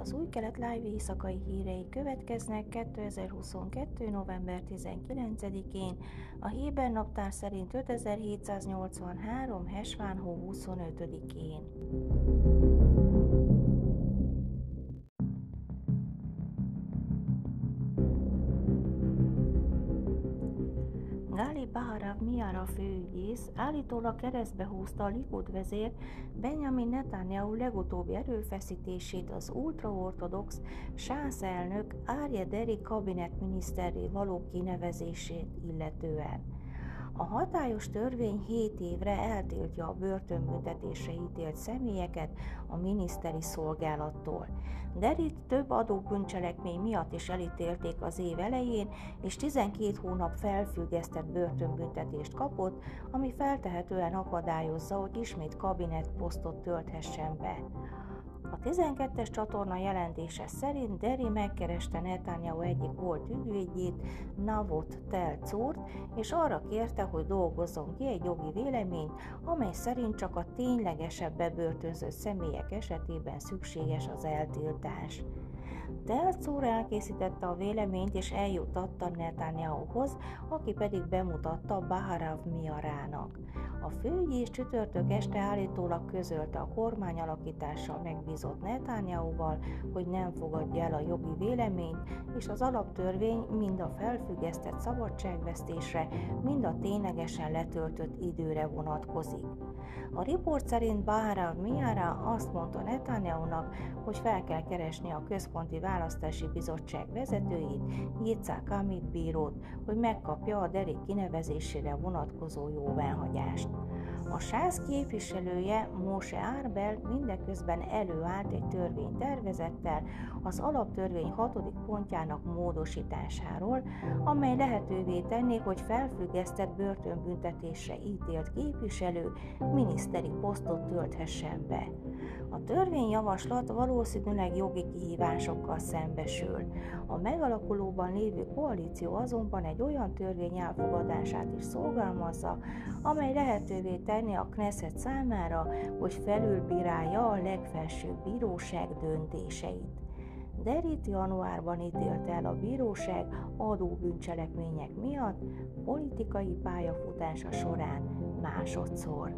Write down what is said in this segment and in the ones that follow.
az új kelet live éjszakai hírei következnek 2022. november 19-én, a Héber naptár szerint 5783. Hesvánhó 25-én. Gali Baharav Miara főügyész állítólag keresztbe húzta a Likud vezér Benjamin Netanyahu legutóbbi erőfeszítését az ultraortodox sász elnök Árje Deri kabinetminiszterré való kinevezését illetően. A hatályos törvény 7 évre eltiltja a börtönbüntetésre ítélt személyeket a miniszteri szolgálattól. Derit több adóbűncselekmény miatt is elítélték az év elején, és 12 hónap felfüggesztett börtönbüntetést kapott, ami feltehetően akadályozza, hogy ismét kabinetposztot tölthessen be. A 12-es csatorna jelentése szerint Deri megkereste Netanyahu egyik volt ügyvédjét, Navot Telcurt, és arra kérte, hogy dolgozzon ki egy jogi véleményt, amely szerint csak a ténylegesebb bebörtönzött személyek esetében szükséges az eltiltás. Delcúr elkészítette a véleményt és eljutatta Netanyahuhoz, aki pedig bemutatta Baharav Miarának. A főügyész csütörtök este állítólag közölte a kormány alakítással megbízott Netanyahuval, hogy nem fogadja el a jogi véleményt, és az alaptörvény mind a felfüggesztett szabadságvesztésre, mind a ténylegesen letöltött időre vonatkozik. A riport szerint Baharav Miara azt mondta Netanyahu-nak, hogy fel kell keresni a központi választási bizottság vezetőjét, Yitzhak Amit bírót, hogy megkapja a derék kinevezésére vonatkozó jóváhagyást. A sász képviselője, Mose Árbel mindeközben előállt egy törvénytervezettel az alaptörvény hatodik pontjának módosításáról, amely lehetővé tenné, hogy felfüggesztett börtönbüntetésre ítélt képviselő miniszteri posztot tölthessen be. A törvényjavaslat valószínűleg jogi kihívásokkal szembesül. A megalakulóban lévő koalíció azonban egy olyan törvény elfogadását is szorgalmazza, amely lehetővé tenni a Knesset számára, hogy felülbírálja a legfelsőbb bíróság döntéseit. Derit januárban ítélte el a bíróság adóbűncselekmények miatt politikai pályafutása során másodszor.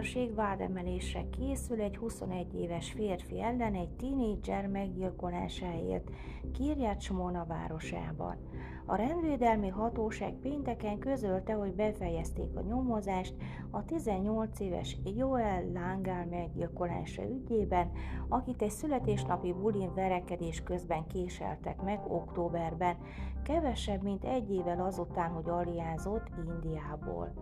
Rendőrség vádemelésre készül egy 21 éves férfi ellen egy tínédzser meggyilkolásáért Kirját Smona városában. A rendvédelmi hatóság pénteken közölte, hogy befejezték a nyomozást a 18 éves Joel Langál meggyilkolása ügyében, akit egy születésnapi bulin verekedés közben késeltek meg októberben, kevesebb, mint egy évvel azután, hogy aliázott Indiából.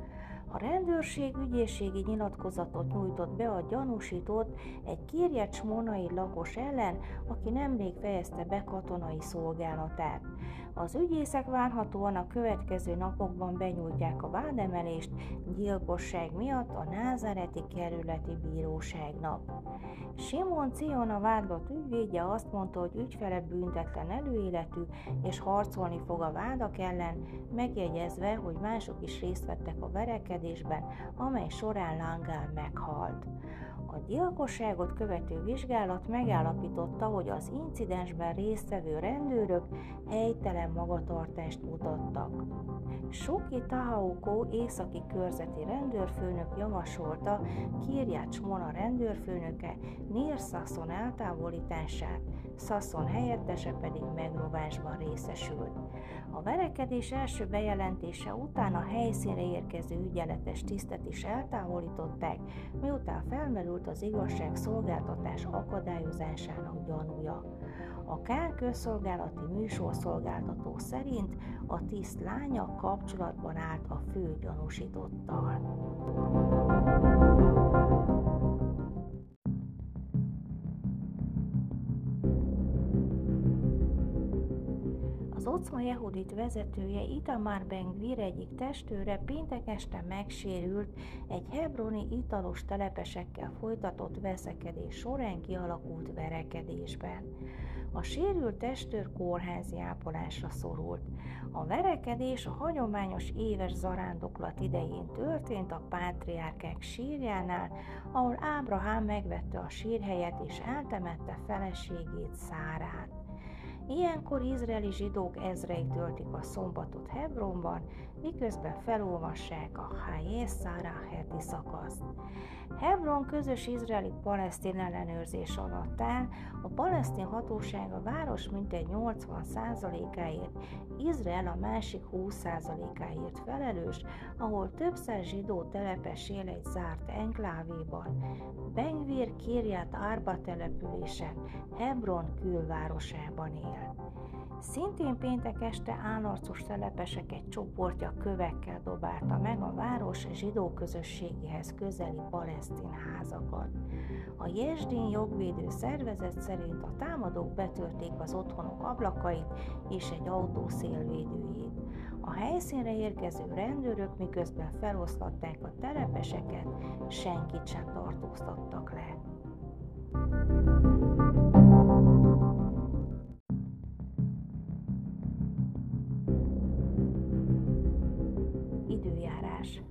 A rendőrség ügyészségi nyilatkozatot nyújtott be a gyanúsított egy Kirjecs Monai lakos ellen, aki nemrég fejezte be katonai szolgálatát. Az ügyészek várhatóan a következő napokban benyújtják a vádemelést gyilkosság miatt a Názáreti kerületi bíróságnak. Simon Cion a vádlott ügyvédje azt mondta, hogy ügyfele büntetlen előéletű és harcolni fog a vádak ellen, megjegyezve, hogy mások is részt vettek a verekedésben, amely során Langál meghalt. A gyilkosságot követő vizsgálat megállapította, hogy az incidensben résztvevő rendőrök helytelen magatartást mutattak. Suki Tahauko északi körzeti rendőrfőnök javasolta Kirját Smona rendőrfőnöke Nir Sasson eltávolítását, Sasson helyettese pedig megrovásban részesült. A verekedés első bejelentése után a helyszínre érkező ügyeletes tisztet is eltávolították, miután felmerült az igazságszolgáltatás akadályozásának gyanúja. A Kár közszolgálati műsorszolgáltató szerint a tiszt lánya kapcsolatban állt a fő gyanúsítottal. Ocma Jehudit vezetője Itamar Ben egyik testőre péntek este megsérült egy hebroni italos telepesekkel folytatott veszekedés során kialakult verekedésben. A sérült testőr kórházi ápolásra szorult. A verekedés a hagyományos éves zarándoklat idején történt a pátriárkák sírjánál, ahol Ábrahám megvette a sírhelyet és eltemette feleségét Szárát. Ilyenkor izraeli zsidók ezrei töltik a szombatot Hebronban, miközben felolvassák a Hayé heti szakaszt. Hebron közös izraeli-palesztin ellenőrzés alatt áll, a palesztin hatóság a város mintegy 80%-áért, Izrael a másik 20%-áért felelős, ahol több száz zsidó telepes él egy zárt enklávéban. Bengvir Kirját Árba településen, Hebron külvárosában él. Szintén péntek este állarcos telepesek egy csoportja kövekkel dobálta meg a város zsidó közösségéhez közeli palesztin házakat. A Jesdin jogvédő szervezet szerint a támadók betörték az otthonok ablakait és egy autó szélvédőjét. A helyszínre érkező rendőrök miközben feloszlatták a telepeseket, senkit sem tartóztattak le.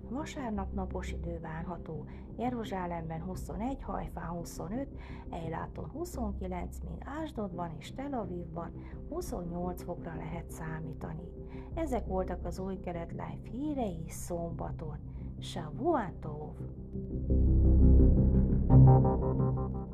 Vasárnap napos idő várható, Jeruzsálemben 21, Hajfán 25, Ejláton 29, míg Ásdodban és Tel Avivban 28 fokra lehet számítani. Ezek voltak az új kelet life hírei szombaton. Shavuatov! thank you